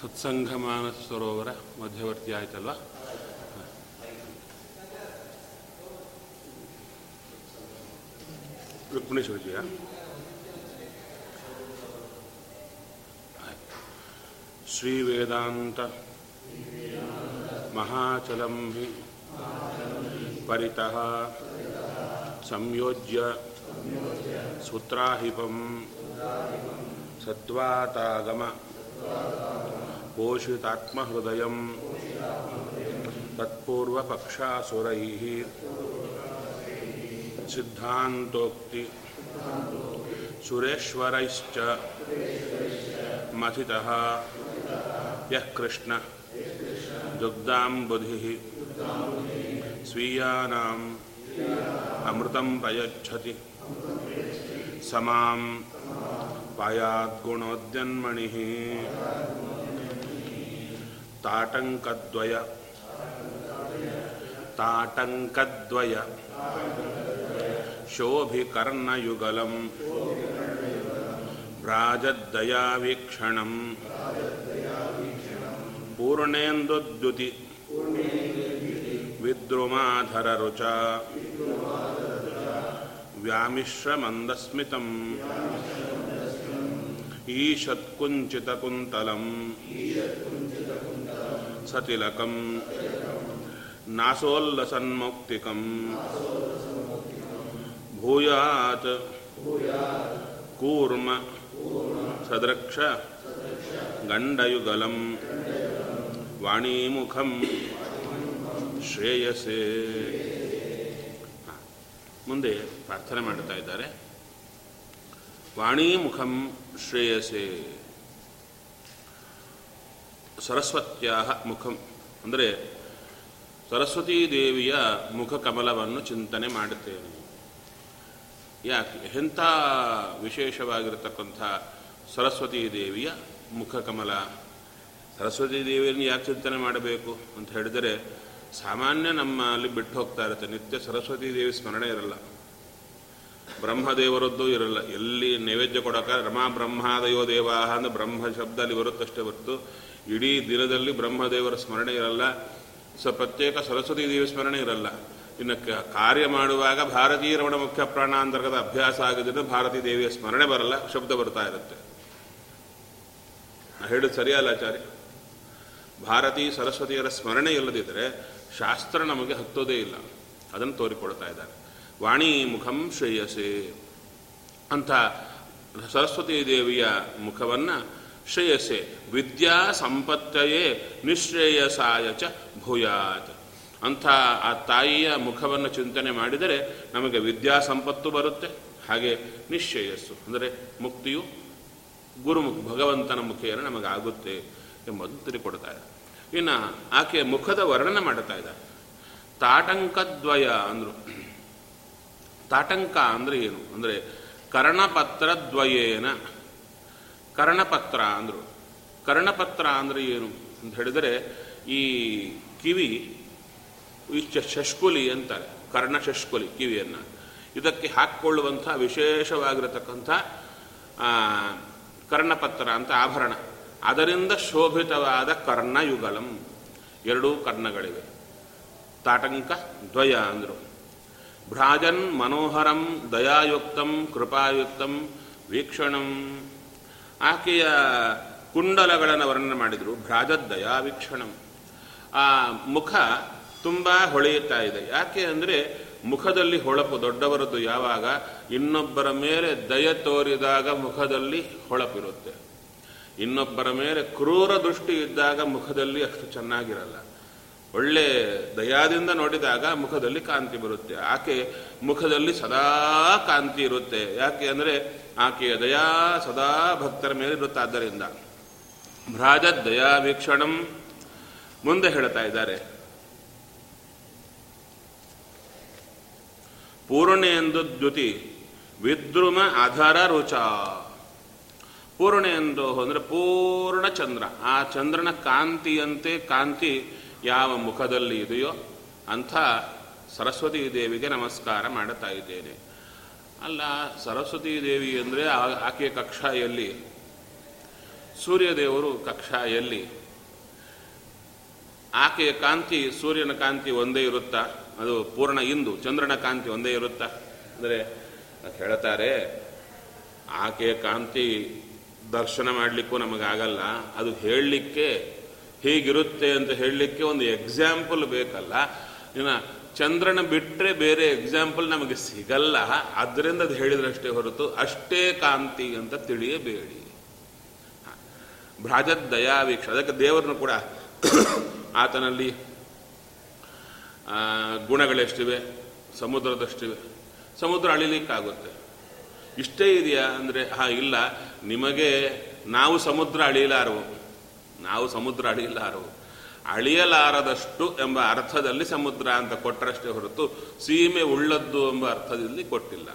ಸತ್ಸಂಗ ಮಾನಸ ಸರೋವರ ಮಧ್ಯವರ್ತಿ ಆಯ್ತಲ್ವಾ? ರುಕ್ಮಿಣೇಶ್ವರಜಿಯ श्रीवेदान्त महाचलं हि परितः संयोज्य सूत्राहिपं सद्वातागम पोषितात्महृदयं तत्पूर्वपक्षासुरैः सिद्धान्तोक्ति सुरेश्वरैश्च मथितः यः कृष्ण। दुग्धाम्बुधिः स्वीयानाम् अमृतं प्रयच्छति स माँ पायाद्गुणोद्यन्मणिः ताटङ्कद्वय। ताटङ्कद्वय। शोभिकर्णयुगलं व्राजद्दयावीक्षणं पूर्णेन्दुद्युति विद्रुमाधररुचा व्यामिश्रमन्दस्मितम् ईषत्कुञ्चितकुन्तलम् सतिलकं नासोल्लसन्मौक्तिकं भूयात् कूर्म सदृक्ष गण्डयुगलं ವಾಣಿಮುಖಂ ಶ್ರೇಯಸೇ. ಮುಂದೆ ಪ್ರಾರ್ಥನೆ ಮಾಡ್ತಾ ಇದ್ದಾರೆ. ವಾಣಿಮುಖಂ ಶ್ರೇಯಸೇ. ಸರಸ್ವತಿಯ ಮುಖಂ. ಅಂದರೆ ಸರಸ್ವತೀ ದೇವಿಯ ಮುಖ ಕಮಲವನ್ನು ಚಿಂತನೆ ಮಾಡುತ್ತೇನೆ. ಯಾಕೆ? ಎಂಥ ವಿಶೇಷವಾಗಿರತಕ್ಕಂಥ ಸರಸ್ವತೀ ದೇವಿಯ ಮುಖಕಮಲ ಸರಸ್ವತೀ ದೇವಿಯನ್ನು ಯಾಕೆ ಚಿಂತನೆ ಮಾಡಬೇಕು ಅಂತ ಹೇಳಿದರೆ, ಸಾಮಾನ್ಯ ನಮ್ಮಲ್ಲಿ ಬಿಟ್ಟು ಹೋಗ್ತಾ ಇರುತ್ತೆ. ನಿತ್ಯ ಸರಸ್ವತಿ ದೇವಿ ಸ್ಮರಣೆ ಇರಲ್ಲ. ಬ್ರಹ್ಮದೇವರದ್ದು ಇರಲ್ಲ. ಎಲ್ಲಿ ನೈವೇದ್ಯ ಕೊಡಕ, ರಮಾ ಬ್ರಹ್ಮಾದಯೋ ದೇವಾಹ ಅಂದ್ರೆ ಬ್ರಹ್ಮ ಶಬ್ದ ಅಲ್ಲಿ ಬರುತ್ತಷ್ಟೇ ಹೊರತು, ಇಡೀ ದಿನದಲ್ಲಿ ಬ್ರಹ್ಮದೇವರ ಸ್ಮರಣೆ ಇರಲ್ಲ. ಸ ಪ್ರತ್ಯೇಕ ಸರಸ್ವತಿ ದೇವಿ ಸ್ಮರಣೆ ಇರಲ್ಲ. ಇನ್ನು ಕಾರ್ಯ ಮಾಡುವಾಗ ಭಾರತೀಯ ರಮಣ ಮುಖ್ಯ ಪ್ರಾಣಾಂತರ್ಗತ ಅಭ್ಯಾಸ ಆಗಿದ್ದರಿಂದ ಭಾರತೀ ದೇವಿಯ ಸ್ಮರಣೆ ಬರಲ್ಲ, ಶಬ್ದ ಬರ್ತಾ ಇರುತ್ತೆ. ಹೇಳುದು ಸರಿಯಲ್ಲ ಆಚಾರ್ಯ? ಭಾರತೀ ಸರಸ್ವತಿಯರ ಸ್ಮರಣೆ ಇಲ್ಲದಿದ್ದರೆ ಶಾಸ್ತ್ರ ನಮಗೆ ಹತ್ತೋದೇ ಇಲ್ಲ. ಅದನ್ನು ತೋರಿಕೊಳ್ತಾ ಇದ್ದಾರೆ. ವಾಣಿ ಮುಖಂ ಶ್ರೇಯಸೆ ಅಂತ ಸರಸ್ವತೀ ದೇವಿಯ ಮುಖವನ್ನು ಶ್ರೇಯಸೆ. ವಿದ್ಯಾ ಸಂಪತ್ತಯೇ ನಿಶ್ರೇಯಸಾಯ ಚ ಭೂಯಾತ್. ಅಂಥ ಆ ತಾಯಿಯ ಮುಖವನ್ನು ಚಿಂತನೆ ಮಾಡಿದರೆ ನಮಗೆ ವಿದ್ಯಾ ಸಂಪತ್ತು ಬರುತ್ತೆ, ಹಾಗೆ ನಿಶ್ಚೇಯಸ್ಸು ಅಂದರೆ ಮುಕ್ತಿಯು ಗುರುಮುಖ ಭಗವಂತನ ಮುಖೇನ ನಮಗಾಗುತ್ತೆ ಎಂಬುದನ್ನು ತಿಳಿಕೊಡ್ತಾ ಇದೆ ಇನ್ನು ಆಕೆಯ ಮುಖದ ವರ್ಣನೆ ಮಾಡ್ತಾ ಇದ್ದಾರೆ ತಾಟಂಕದ್ವಯ ಅಂದರು. ತಾಟಂಕ ಅಂದರೆ ಏನು? ಅಂದರೆ ಕರ್ಣಪತ್ರದ್ವಯೇನ. ಕರ್ಣಪತ್ರ ಅಂದರು. ಕರ್ಣಪತ್ರ ಅಂದರೆ ಏನು ಅಂತ ಹೇಳಿದರೆ ಈ ಕಿವಿ, ಈ ಶಷ್ಕುಲಿ ಅಂತಾರೆ, ಕರ್ಣ ಶಷ್ಕುಲಿ ಕಿವಿಯನ್ನು. ಇದಕ್ಕೆ ಹಾಕ್ಕೊಳ್ಳುವಂಥ ವಿಶೇಷವಾಗಿರತಕ್ಕಂಥ ಕರ್ಣಪತ್ರ ಅಂತ ಆಭರಣ. ಅದರಿಂದ ಶೋಭಿತವಾದ ಕರ್ಣಯುಗಲಂ. ಎರಡೂ ಕರ್ಣಗಳಿವೆ. ತಾಟಂಕ, ದ್ವಯ ಅಂದರು. ಭ್ರಾಜನ್ ಮನೋಹರಂ ದಯಾಯುಕ್ತಂ ಕೃಪಾಯುಕ್ತಂ ವೀಕ್ಷಣಂ. ಆಕೆಯ ಕುಂಡಲಗಳನ್ನು ವರ್ಣನೆ ಮಾಡಿದರು. ಭ್ರಾಜದ್ದಯಾ ವೀಕ್ಷಣಂ. ಆ ಮುಖ ತುಂಬ ಹೊಳೆಯುತ್ತಾ ಇದೆ. ಯಾಕೆ ಅಂದರೆ ಮುಖದಲ್ಲಿ ಹೊಳಪು ದೊಡ್ಡವರದ್ದು ಯಾವಾಗ ಇನ್ನೊಬ್ಬರ ಮೇಲೆ ದಯ ತೋರಿದಾಗ ಮುಖದಲ್ಲಿ ಹೊಳಪಿರುತ್ತೆ. ಇನ್ನೊಬ್ಬರ ಮೇಲೆ ಕ್ರೂರ ದೃಷ್ಟಿ ಇದ್ದಾಗ ಮುಖದಲ್ಲಿ ಅಷ್ಟು ಚೆನ್ನಾಗಿರಲ್ಲ. ಒಳ್ಳೆ ದಯಾದಿಂದ ನೋಡಿದಾಗ ಮುಖದಲ್ಲಿ ಕಾಂತಿ ಬರುತ್ತೆ. ಆಕೆ ಮುಖದಲ್ಲಿ ಸದಾ ಕಾಂತಿ ಇರುತ್ತೆ. ಯಾಕೆ ಅಂದರೆ ಆಕೆಯ ದಯಾ ಸದಾ ಭಕ್ತರ ಮೇಲೆ ಇರುತ್ತಾದ್ದರಿಂದ ಭ್ರಾಜ ದಯಾ ವೀಕ್ಷಣಂ ಮುಂದೆ ಹೇಳ್ತಾ ಇದ್ದಾರೆ. ಪೂರ್ಣೇಂದು ದ್ಯುತಿ, ವಿದ್ರುಮ ಆಧಾರ ರುಚ. ಪೂರ್ಣೆಂದು ಅಂದರೆ ಪೂರ್ಣ ಚಂದ್ರ. ಆ ಚಂದ್ರನ ಕಾಂತಿಯಂತೆ ಕಾಂತಿ ಯಾವ ಮುಖದಲ್ಲಿ ಇದೆಯೋ ಅಂಥ ಸರಸ್ವತಿ ದೇವಿಗೆ ನಮಸ್ಕಾರ ಮಾಡುತ್ತಾ ಇದ್ದೇನೆ. ಅಲ್ಲ, ಸರಸ್ವತಿ ದೇವಿ ಅಂದರೆ ಆಕೆಯ ಕಕ್ಷಾಯಲ್ಲಿ, ಸೂರ್ಯದೇವರು ಕಕ್ಷಾಯಲ್ಲಿ. ಆಕೆಯ ಕಾಂತಿ, ಸೂರ್ಯನ ಕಾಂತಿ ಒಂದೇ ಇರುತ್ತಾ? ಅದು ಪೂರ್ಣ ಇಂದು, ಚಂದ್ರನ ಕಾಂತಿ ಒಂದೇ ಇರುತ್ತಾ? ಅಂದರೆ ಹೇಳ್ತಾರೆ, ಆಕೆಯ ಕಾಂತಿ ದರ್ಶನ ಮಾಡಲಿಕ್ಕೂ ನಮಗಾಗಲ್ಲ ಅದು ಹೇಳಲಿಕ್ಕೆ ಹೀಗಿರುತ್ತೆ ಅಂತ ಹೇಳಲಿಕ್ಕೆ ಒಂದು ಎಕ್ಸಾಂಪಲ್ ಬೇಕಲ್ಲ. ಇನ್ನು ಚಂದ್ರನ ಬಿಟ್ಟರೆ ಬೇರೆ ಎಕ್ಸಾಂಪಲ್ ನಮಗೆ ಸಿಗಲ್ಲ. ಅದರಿಂದ ಅದು ಹೇಳಿದ್ರಷ್ಟೇ ಹೊರತು ಅಷ್ಟೇ ಕಾಂತಿ ಅಂತ ತಿಳಿಯಬೇಡಿ. ಭ್ರಾಜದ್ ದಯಾವೀಕ್ಷ. ಅದಕ್ಕೆ ದೇವರನ್ನು ಕೂಡ ಆತನಲ್ಲಿ ಗುಣಗಳೆಷ್ಟಿವೆ? ಸಮುದ್ರದಷ್ಟಿವೆ. ಸಮುದ್ರ ಅಳಿಲಿಕ್ಕಾಗುತ್ತೆ. ಇಷ್ಟೇ ಇದೆಯಾ? ಅಂದರೆ, ಹಾ, ಇಲ್ಲ. ನಿಮಗೆ ನಾವು ಸಮುದ್ರ ಅಳಿಯಲಾರವು. ನಾವು ಸಮುದ್ರ ಅಳಿಯಲಾರವು. ಅಳಿಯಲಾರದಷ್ಟು ಎಂಬ ಅರ್ಥದಲ್ಲಿ ಸಮುದ್ರ ಅಂತ ಕೊಟ್ಟರಷ್ಟೇ ಹೊರತು ಸೀಮೆ ಉಳ್ಳದ್ದು ಎಂಬ ಅರ್ಥದಲ್ಲಿ ಕೊಟ್ಟಿಲ್ಲ.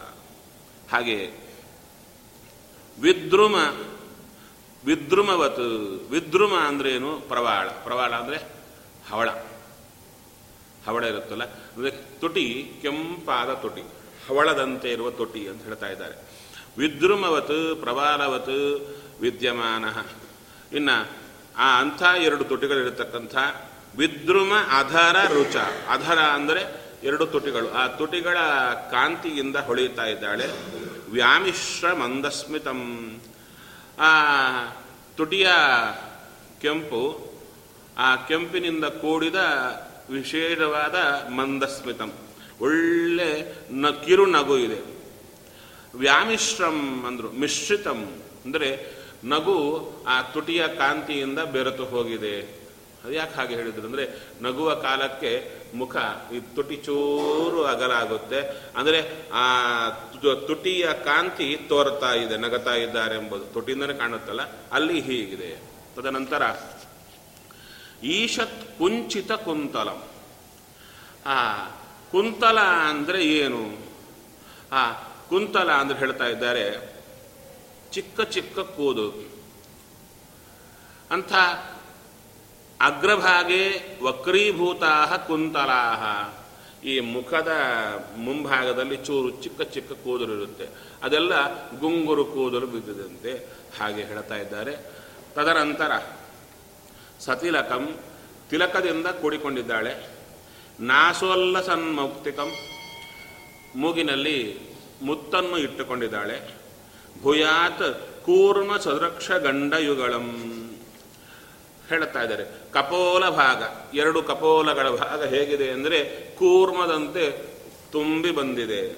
ಹಾಗೆ ವಿದ್ರುಮ, ವಿದ್ರುಮವತ್, ವಿದ್ರುಮ ಅಂದ್ರೆ ಏನು? ಪ್ರವಾಳ. ಪ್ರವಾಳ ಅಂದರೆ ಹವಳ. ಹವಳ ಇರುತ್ತಲ್ಲ, ಅಂದರೆ ತುಟಿ, ಕೆಂಪಾದ ತುಟಿ. ಹವಳದಂತೆ ಇರುವ ತೊಟಿ ಅಂತ ಹೇಳ್ತಾ ಇದ್ದಾರೆ. ವಿದ್ರುಮವತ್, ಪ್ರವಾಲವತ್, ವಿದ್ಯಮಾನ. ಇನ್ನು ಆ ಅಂಥ ಎರಡು ತುಟಿಗಳಿರತಕ್ಕಂಥ ವಿದ್ರುಮ ಅಧರ ರುಚ. ಅಧರ ಅಂದರೆ ಎರಡು ತುಟಿಗಳು. ಆ ತುಟಿಗಳ ಕಾಂತಿಯಿಂದ ಹೊಳೆಯುತ್ತಾ ಇದ್ದಾಳೆ. ವ್ಯಾಮಿಶ್ರ ಮಂದಸ್ಮಿತಂ. ಆ ತುಟಿಯ ಕೆಂಪು, ಆ ಕೆಂಪಿನಿಂದ ಕೂಡಿದ ವಿಶೇಷವಾದ ಮಂದಸ್ಮಿತಂ. ಒಳ್ಳೆ ನ ಕಿರು ನಗು ಇದೆ. ವ್ಯಾಮಿಶ್ರಂ ಅಂದರು, ಮಿಶ್ರಿತಂ. ಅಂದರೆ ನಗು ಆ ತುಟಿಯ ಕಾಂತಿಯಿಂದ ಬೆರೆತು ಹೋಗಿದೆ. ಅದು ಯಾಕೆ ಹಾಗೆ ಹೇಳಿದ್ರು? ಅಂದರೆ ನಗುವ ಕಾಲಕ್ಕೆ ಮುಖ, ಈ ತುಟಿ ಚೂರು ಅಗಲ ಆಗುತ್ತೆ ಅಂದರೆ ಆ ತುಟಿಯ ಕಾಂತಿ ತೋರ್ತಾ ಇದೆ, ನಗತಾ ಇದ್ದಾರೆ ಎಂಬುದು. ತುಟಿಯಿಂದನೇ ಕಾಣುತ್ತಲ್ಲ, ಅಲ್ಲಿ ಹೀಗಿದೆ. ತದನಂತರ, ಈಶತ್ ಕುಂಚಿತ ಕುಂತಲಂ. ಆ ಕುಂತಲ ಅಂದರೆ ಏನು? ಆ ಕುಂತಲ ಅಂದ್ರೆ ಹೇಳ್ತಾ ಇದ್ದಾರೆ, ಚಿಕ್ಕ ಚಿಕ್ಕ ಕೂದು. ಅಂಥ ಅಗ್ರಭಾಗೆ ವಕ್ರೀಭೂತಾ ಕುಂತಲಾಹ. ಈ ಮುಖದ ಮುಂಭಾಗದಲ್ಲಿ ಚೂರು ಚಿಕ್ಕ ಚಿಕ್ಕ ಕೂದಲು ಇರುತ್ತೆ. ಅದೆಲ್ಲ ಗುಂಗುರು ಕೂದಲು ಬಿದ್ದಿದಂತೆ ಹಾಗೆ ಹೇಳ್ತಾ ಇದ್ದಾರೆ. ತದನಂತರ ಸತಿಲಕಂ ತಿಲಕದಿಂದ ಕೂಡಿಕೊಂಡಿದ್ದಾಳೆ. ನಾಸೋಲ್ಲ ಸನ್ಮೌಕ್ತಿಕಂ ಮೂಗಿನಲ್ಲಿ ಮುತ್ತನ್ನು ಇಟ್ಟುಕೊಂಡಿದ್ದಾಳೆ. ಭೂಯಾತ್ ಕೂರ್ಮ ಸದೃಕ್ಷ ಗಂಡಯುಗಳಂ. ಹೇಳ್ತಾ ಇದ್ದಾರೆ, ಕಪೋಲ ಭಾಗ, ಎರಡು ಕಪೋಲಗಳ ಭಾಗ ಹೇಗಿದೆ ಅಂದರೆ ಕೂರ್ಮದಂತೆ ತುಂಬಿ ಬಂದಿದೆ.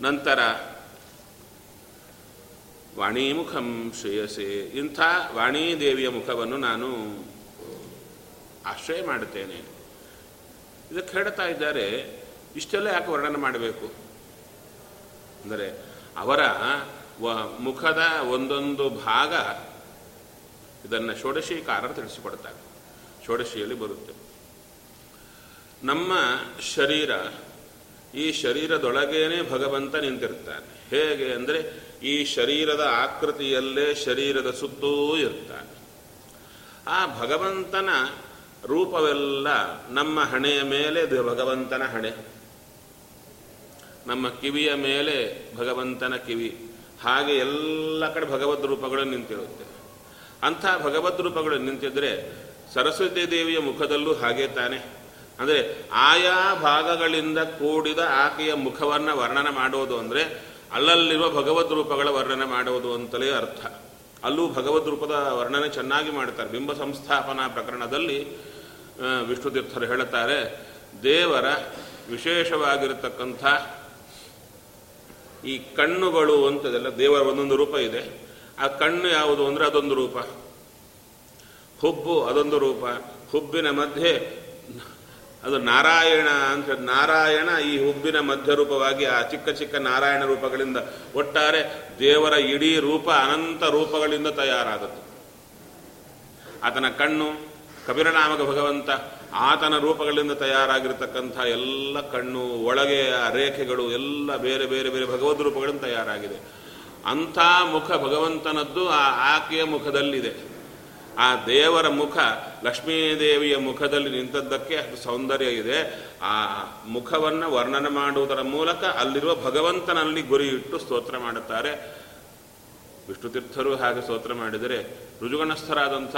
ನಂತರ, ವಾಣಿಮುಖಂ ಶ್ರೇಯಸೆ, ಇಂಥ ವಾಣಿದೇವಿಯ ಮುಖವನ್ನು ನಾನು ಆಶ್ರಯ ಮಾಡುತ್ತೇನೆ. ಇದಕ್ಕೆ ಹೇಳ್ತಾ ಇದ್ದಾರೆ, ಇಷ್ಟೆಲ್ಲ ಯಾಕೆ ವರ್ಣನೆ ಮಾಡಬೇಕು? ಅಂದರೆ ಅವರ ಮುಖದ ಒಂದೊಂದು ಭಾಗ ಇದನ್ನು ಷೋಡಶೀಕಾರರು ತಿಳಿಸಿಕೊಡ್ತಾರೆ ಷೋಡಶಿಯಲ್ಲಿ ಬರುತ್ತೆ. ನಮ್ಮ ಶರೀರ, ಈ ಶರೀರದೊಳಗೇನೆ ಭಗವಂತ ನಿಂತಿರ್ತಾನೆ. ಹೇಗೆ ಅಂದರೆ ಈ ಶರೀರದ ಆಕೃತಿಯಲ್ಲೇ ಶರೀರದ ಸುತ್ತೂ ಇರ್ತಾನೆ. ಆ ಭಗವಂತನ ರೂಪವೆಲ್ಲ ನಮ್ಮ ಹಣೆಯ ಮೇಲೆ ಭಗವಂತನ ಹಣೆ. ನಮ್ಮ ಕಿವಿಯ ಮೇಲೆ ಭಗವಂತನ ಕಿವಿ. ಹಾಗೆ ಎಲ್ಲ ಕಡೆ ಭಗವದ್ ರೂಪಗಳು ನಿಂತಿರುತ್ತೆ. ಅಂಥ ಭಗವದ್ ರೂಪಗಳು ನಿಂತಿದ್ರೆ ಸರಸ್ವತಿ ದೇವಿಯ ಮುಖದಲ್ಲೂ ಹಾಗೆ ತಾನೆ. ಅಂದರೆ ಆಯಾ ಭಾಗಗಳಿಂದ ಕೂಡಿದ ಆಕೆಯ ಮುಖವನ್ನು ವರ್ಣನೆ ಮಾಡೋದು ಅಂದರೆ ಅಲ್ಲಲ್ಲಿರುವ ಭಗವದ್ ರೂಪಗಳ ವರ್ಣನೆ ಮಾಡೋದು ಅಂತಲೇ ಅರ್ಥ. ಅಲ್ಲೂ ಭಗವದ್ ರೂಪದ ವರ್ಣನೆ ಚೆನ್ನಾಗಿ ಮಾಡ್ತಾರೆ. ಬಿಂಬ ಸಂಸ್ಥಾಪನಾ ಪ್ರಕರಣದಲ್ಲಿ ವಿಷ್ಣು ತೀರ್ಥರು ಹೇಳುತ್ತಾರೆ ದೇವರ ವಿಶೇಷವಾಗಿರತಕ್ಕಂಥ ಈ ಕಣ್ಣುಗಳು ಅಂತದೆಲ್ಲ ದೇವರ ಒಂದೊಂದು ರೂಪ ಇದೆ. ಆ ಕಣ್ಣು ಯಾವುದು ಅಂದರೆ ಅದೊಂದು ರೂಪ. ಹುಬ್ಬು ಅದೊಂದು ರೂಪ. ಹುಬ್ಬಿನ ಮಧ್ಯೆ ಅದು ನಾರಾಯಣ ಅಂತ ನಾರಾಯಣ ಈ ಹುಬ್ಬಿನ ಮಧ್ಯ ರೂಪವಾಗಿ ಆ ಚಿಕ್ಕ ಚಿಕ್ಕ ನಾರಾಯಣ ರೂಪಗಳಿಂದ ಒಟ್ಟಾರೆ ದೇವರ ಇಡೀ ರೂಪ ಅನಂತ ರೂಪಗಳಿಂದ ತಯಾರಾಗುತ್ತೆ. ಆತನ ಕಣ್ಣು ಕಬೀರನಾಮಕ ಭಗವಂತ ಆತನ ರೂಪಗಳಿಂದ ತಯಾರಾಗಿರ್ತಕ್ಕಂಥ ಎಲ್ಲ ಕಣ್ಣು, ಒಳಗೆ ರೇಖೆಗಳು, ಎಲ್ಲ ಬೇರೆ ಬೇರೆ ಬೇರೆ ಭಗವದ್ ರೂಪಗಳಿಂದ ತಯಾರಾಗಿದೆ. ಅಂಥ ಮುಖ ಭಗವಂತನದ್ದು ಆ ಆಕೆಯ ಮುಖದಲ್ಲಿದೆ. ಆ ದೇವರ ಮುಖ, ಲಕ್ಷ್ಮೀದೇವಿಯ ಮುಖದಲ್ಲಿ ನಿಂತದ್ದಕ್ಕೆ ಅಷ್ಟು ಸೌಂದರ್ಯ ಇದೆ. ಆ ಮುಖವನ್ನು ವರ್ಣನೆ ಮಾಡುವುದರ ಮೂಲಕ ಅಲ್ಲಿರುವ ಭಗವಂತನಲ್ಲಿ ಗುರಿ ಸ್ತೋತ್ರ ಮಾಡುತ್ತಾರೆ. ವಿಷ್ಣುತೀರ್ಥರು ಹಾಗೆ ಸ್ತೋತ್ರ ಮಾಡಿದರೆ ರುಜುಗಣಸ್ಥರಾದಂಥ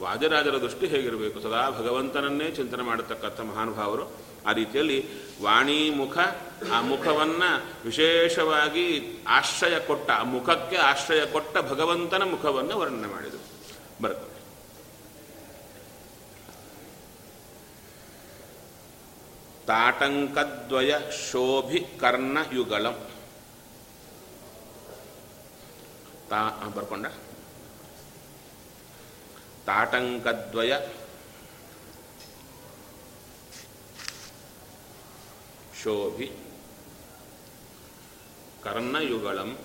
ವಾಜರಾಜರ ದೃಷ್ಟಿ ಹೇಗಿರಬೇಕು? ಸದಾ ಭಗವಂತನನ್ನೇ ಚಿಂತನೆ ಮಾಡತಕ್ಕಂಥ ಮಹಾನುಭಾವರು ಆ ರೀತಿಯಲ್ಲಿ ವಾಣಿ ಮುಖ, ಆ ಮುಖವನ್ನು ವಿಶೇಷವಾಗಿ ಆಶ್ರಯ ಕೊಟ್ಟ, ಆ ಮುಖಕ್ಕೆ ಆಶ್ರಯ ಕೊಟ್ಟ ಭಗವಂತನ ಮುಖವನ್ನು ವರ್ಣನೆ ಮಾಡಿದರು. ಬರುತ್ತೆ. ತಾಟಂಕದ್ವಯ ಶೋಭಿ ಕರ್ಣಯುಗಳಂ. ತಾ ಬರ್ಕೊಂಡ? ತಾಟಂಕದ್ವಯ. ಶೋಭಿ. ಕರ್ಣಯುಗಳಂ.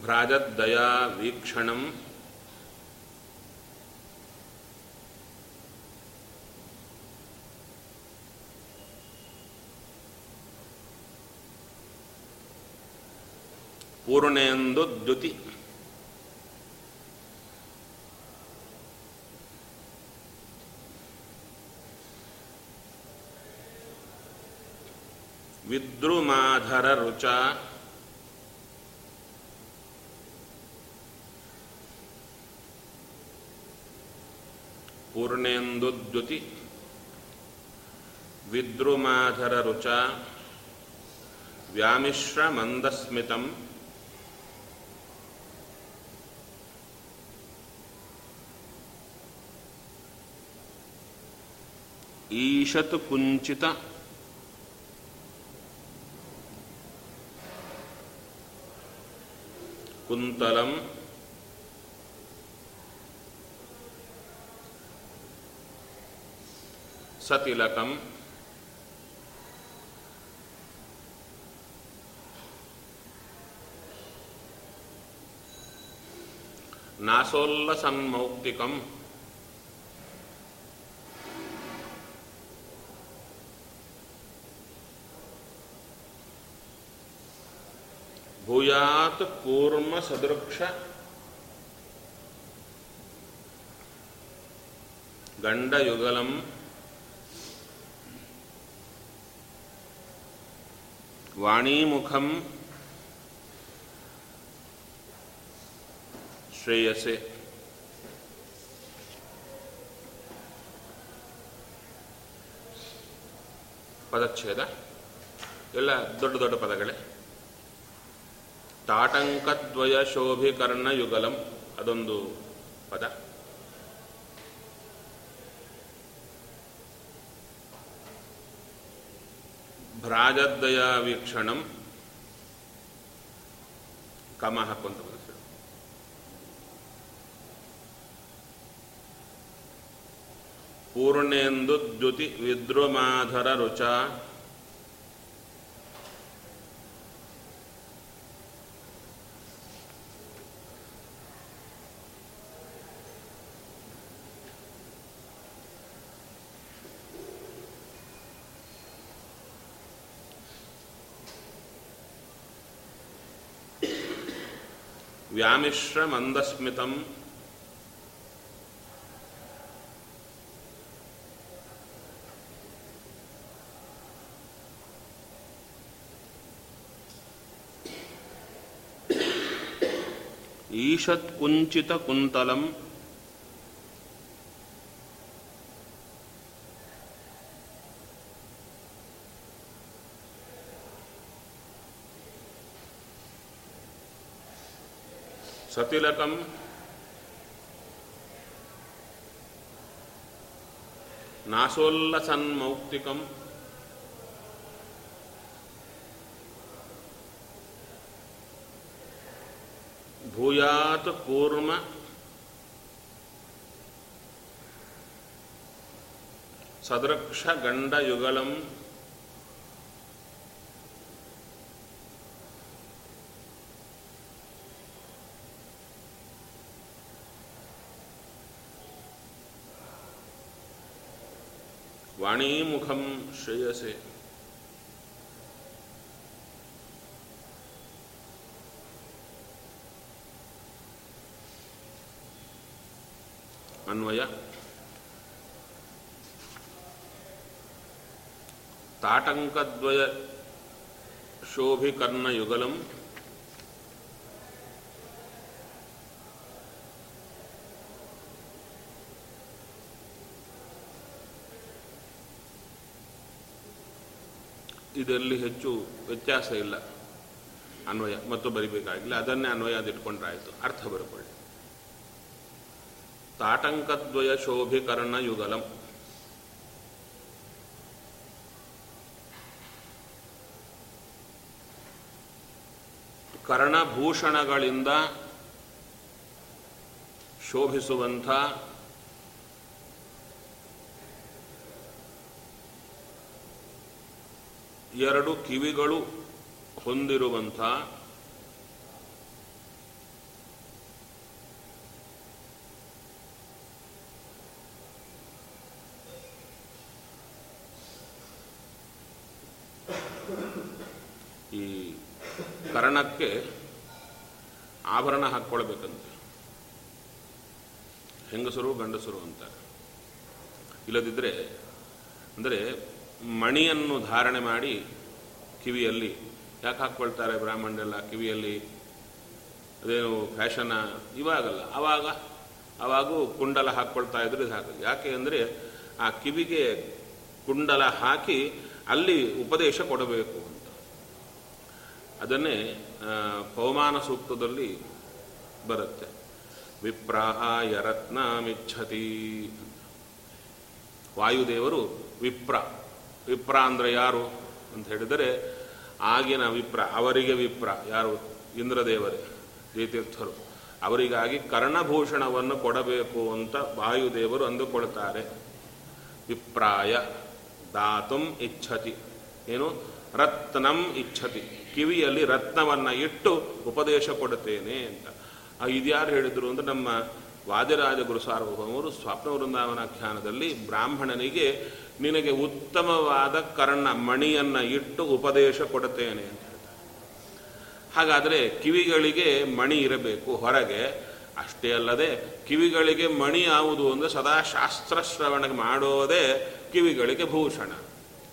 ಭ್ರಾಜದ್ದಯಾ ವೀಕ್ಷಣಂ ಪೂರ್ಣೇಂದು ದ್ಯುತಿ ವಿದ್ರುಮಾಧರ ರುಚ ಪೂರ್ಣೇಂದುದ್ಯುತಿ ವಿದ್ರುಮಾಧರ ರುಚ ವ್ಯಾಮಿಶ್ರ ಮಂದಸ್ಮಿತಂ ಈಶತ್ ಕುಂಚಿತ ಕುಂತಲಂ ಭೂಯಾತ್ ಕೂರ್ಮ ಸದೃಕ್ಷ ಗಂಡಯುಗಲಂ ವಾಣೀಮುಖಂ ಶ್ರೇಯಸೆ ಪದಚ್ಛೇದ ಎಲ್ಲ ದೊಡ್ಡ ದೊಡ್ಡ ಪದಗಳೇ. ತಾಟಂಕದ್ವಯ ಶೋಭಿಕರ್ಣ ಯುಗಲಂ ಅದೊಂದು ಪದ. ಭ್ರಾಜದ್ದಯ ವೀಕ್ಷಣಂ ಕಮ ಹಾಕುವಂತ ಬರುತ್ತೆ ಪೂರ್ಣೇಂದು ದ್ಯುತಿ ವಿದ್ರುಮಾಧರ ರುಚ ವ್ಯಾಮಿಶ್ರ ಮಂದಸ್ಮಿತಂ ಈಶತ್ ಕುಂಚಿತ ಸತಿಲಕಂ. ನಾಸೋಲ್ಲಸನ್ಮೌಕ್ತಿಕಂ ಭೂಯಾತ್ ಕೂರ್ಮ. ಸದೃಕ್ಷ ಗಂಡಯುಗಳಂ ವಾಣೀಮುಖಂ ಶ್ರೇಯಸೆ ಅನ್ವಯ ತಾಟಂಕದ್ವಯ ಇದರಲ್ಲಿ ಹೆಚ್ಚು ವ್ಯತ್ಯಾಸ ಇಲ್ಲ. ಅನ್ವಯ, ಮತ್ತು ಬರಿಬೇಕಾಗಿಲ್ಲ. ಅದನ್ನೇ ಅನ್ವಯ ಅದಿಟ್ಕೊಂಡ್ರಾಯಿತು ಅರ್ಥ ಬರ್ಕೊಳ್ಳಿ. ತಾಟಂಕದ್ವಯ ಶೋಭಿಕರ್ಣ ಯುಗಲಂ. ಕರ್ಣಭೂಷಣಗಳಿಂದ ಶೋಭಿಸುವಂಥ ಎರಡು ಕಿವಿಗಳು ಹೊಂದಿರುವಂಥ ಈ ಕರ್ಣಕ್ಕೆ ಆಭರಣ ಹಾಕ್ಕೊಳ್ಬೇಕಂತೆ. ಹೆಂಗಸರು ಗಂಡಸರು ಅಂತ. ಇಲ್ಲದಿದ್ದರೆ ಅಂದರೆ ಮಣಿಯನ್ನು ಧಾರಣೆ ಮಾಡಿ ಕಿವಿಯಲ್ಲಿ. ಯಾಕೆ ಹಾಕ್ಕೊಳ್ತಾರೆ ಬ್ರಾಹ್ಮಣರೆಲ್ಲ ಕಿವಿಯಲ್ಲಿ? ಅದೇನು ಫ್ಯಾಷನ? ಇವಾಗಲ್ಲ. ಆವಾಗ ಆವಾಗೂ ಕುಂಡಲ ಹಾಕ್ಕೊಳ್ತಾ ಇದ್ರೆ ಇದು ಯಾಕೆ ಅಂದರೆ ಆ ಕಿವಿಗೆ ಕುಂಡಲ ಹಾಕಿ ಅಲ್ಲಿ ಉಪದೇಶ ಕೊಡಬೇಕು ಅಂತ. ಅದನ್ನೇ ಪವಮಾನ ಸೂಕ್ತದಲ್ಲಿ ಬರುತ್ತೆ. ವಿಪ್ರಾಹಾಯ ರತ್ನಮಿಚ್ಛತಿ. ವಾಯುದೇವರು ವಿಪ್ರ. ವಿಪ್ರ ಅಂದರೆ ಯಾರು ಅಂತ ಹೇಳಿದರೆ ಆಗಿನ ವಿಪ್ರ ಅವರಿಗೆ ವಿಪ್ರ ಯಾರು? ಇಂದ್ರದೇವರೇ, ಜಯತೀರ್ಥರು. ಅವರಿಗಾಗಿ ಕರ್ಣಭೂಷಣವನ್ನು ಕೊಡಬೇಕು ಅಂತ ವಾಯುದೇವರು ಅಂದುಕೊಳ್ತಾರೆ. ವಿಪ್ರಾಯ ದಾತುಂ ಇಚ್ಛತಿ. ಏನು? ರತ್ನಂ ಇಚ್ಛತಿ. ಕಿವಿಯಲ್ಲಿ ರತ್ನವನ್ನು ಇಟ್ಟು ಉಪದೇಶ ಕೊಡುತ್ತೇನೆ ಅಂತ. ಇದ್ಯಾರು ಹೇಳಿದರು ಅಂದ್ರೆ ನಮ್ಮ ವಾದಿರಾಜ ಗುರು ಸಾರ್ವಭೌಮರು ಸ್ವಪ್ನ ವೃಂದಾವನಾಖ್ಯಾನದಲ್ಲಿ ಬ್ರಾಹ್ಮಣನಿಗೆ ನಿನಗೆ ಉತ್ತಮವಾದ ಕರ್ಣ ಮಣಿಯನ್ನು ಇಟ್ಟು ಉಪದೇಶ ಕೊಡುತ್ತೇನೆ ಅಂತ ಹೇಳ್ತಾರೆ. ಹಾಗಾದರೆ ಕಿವಿಗಳಿಗೆ ಮಣಿ ಇರಬೇಕು ಹೊರಗೆ. ಅಷ್ಟೇ ಅಲ್ಲದೆ ಕಿವಿಗಳಿಗೆ ಮಣಿ ಯಾವುದು ಅಂದರೆ ಸದಾ ಶಾಸ್ತ್ರ ಶ್ರವಣ ಮಾಡೋದೇ ಕಿವಿಗಳಿಗೆ ಭೂಷಣ.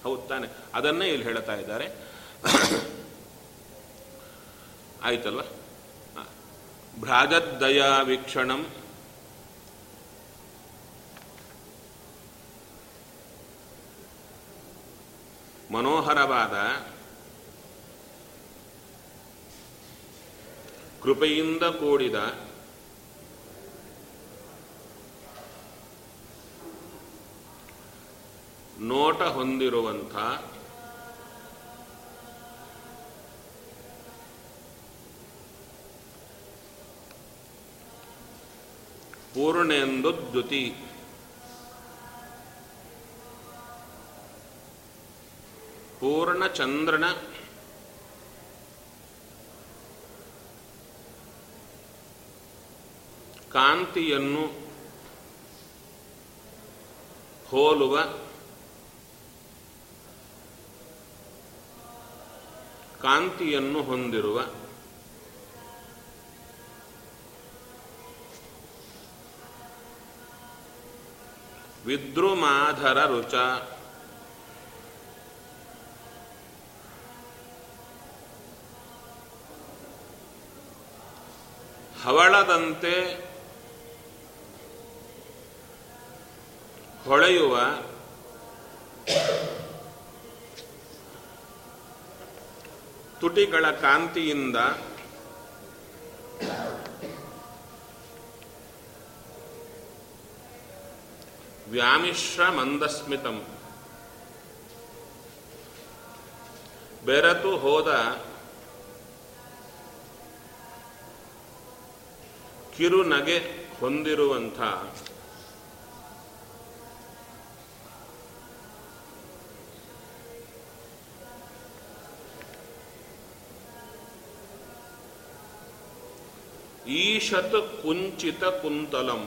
ಹೌದು ತಾನೆ. ಅದನ್ನೇ ಇಲ್ಲಿ ಹೇಳ್ತಾ ಇದ್ದಾರೆ. ಆಯ್ತಲ್ವ? ಹ. ಭ್ರಾಜದ್ದಯಾ ವೀಕ್ಷಣಂ ಮನೋಹರವಾದ ಕೃಪೆಯಿಂದ ಕೂಡಿದ ನೋಟ ಹೊಂದಿರುವಂಥ ಪೂರ್ಣೆಂದು ದ್ಯುತಿ. ಪೂರ್ಣಚಂದ್ರನ ಕಾಂತಿಯನ್ನು ಹೋಲುವ ಕಾಂತಿಯನ್ನು ಹೊಂದಿರುವ ವಿದ್ರುಮಾಧರ ರುಚ. ಹವಳದಂತೆ ಹೊಳೆಯುವ ತುಟಿಗಳ ಕಾಂತಿಯಿಂದ ವ್ಯಾಮಿಶ್ರ ಮಂದಸ್ಮಿತಂ. ಬೆರತು ಹೋದ ಕಿರುನಗೆ ಹೊಂದಿರುವಂಥ ಈಶತ್ ಕುಂಚಿತ ಕುಂತಲಂ.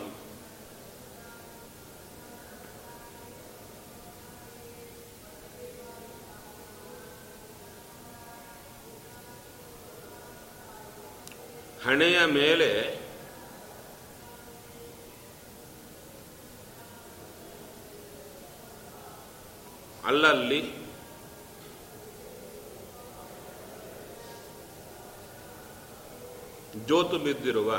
ಹಣೆಯ ಮೇಲೆ ಅಲ್ಲಲ್ಲಿ ಜೋತು ಬಿದ್ದಿರುವ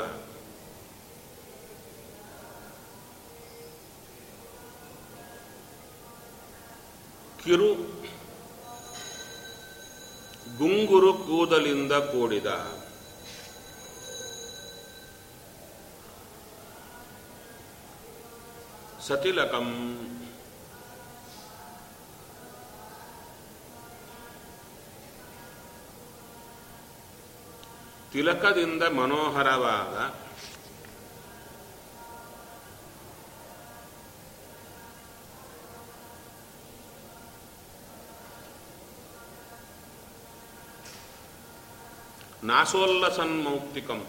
ಕಿರು ಗುಂಗುರು ಕೂದಲಿಂದ ಕೂಡಿದ ಸತಿಲಕಂ ತಿಲಕದಿಂದ ಮನೋಹರವಾದ ನಾಸೋಲ್ಲಸನ್ಮೌಕ್ತಿಕಂ.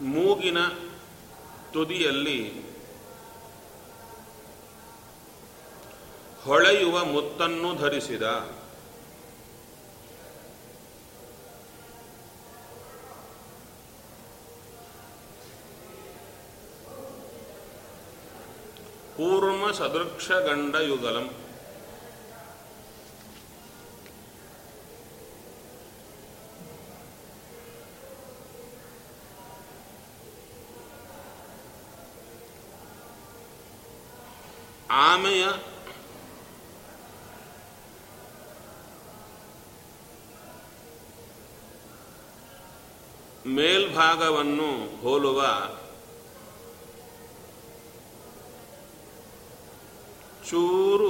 ಮೂಗಿನ ತುದಿಯಲ್ಲಿ ಹೊಳೆಯುವ ಮುತ್ತನ್ನು ಧರಿಸಿದ. ಕೂರ್ಮ ಸದೃಕ್ಷಗಂಡ ಯುಗಲಂ. ಮೇಲ್ಭಾಗವನ್ನು ಹೋಲುವ ಚೂರು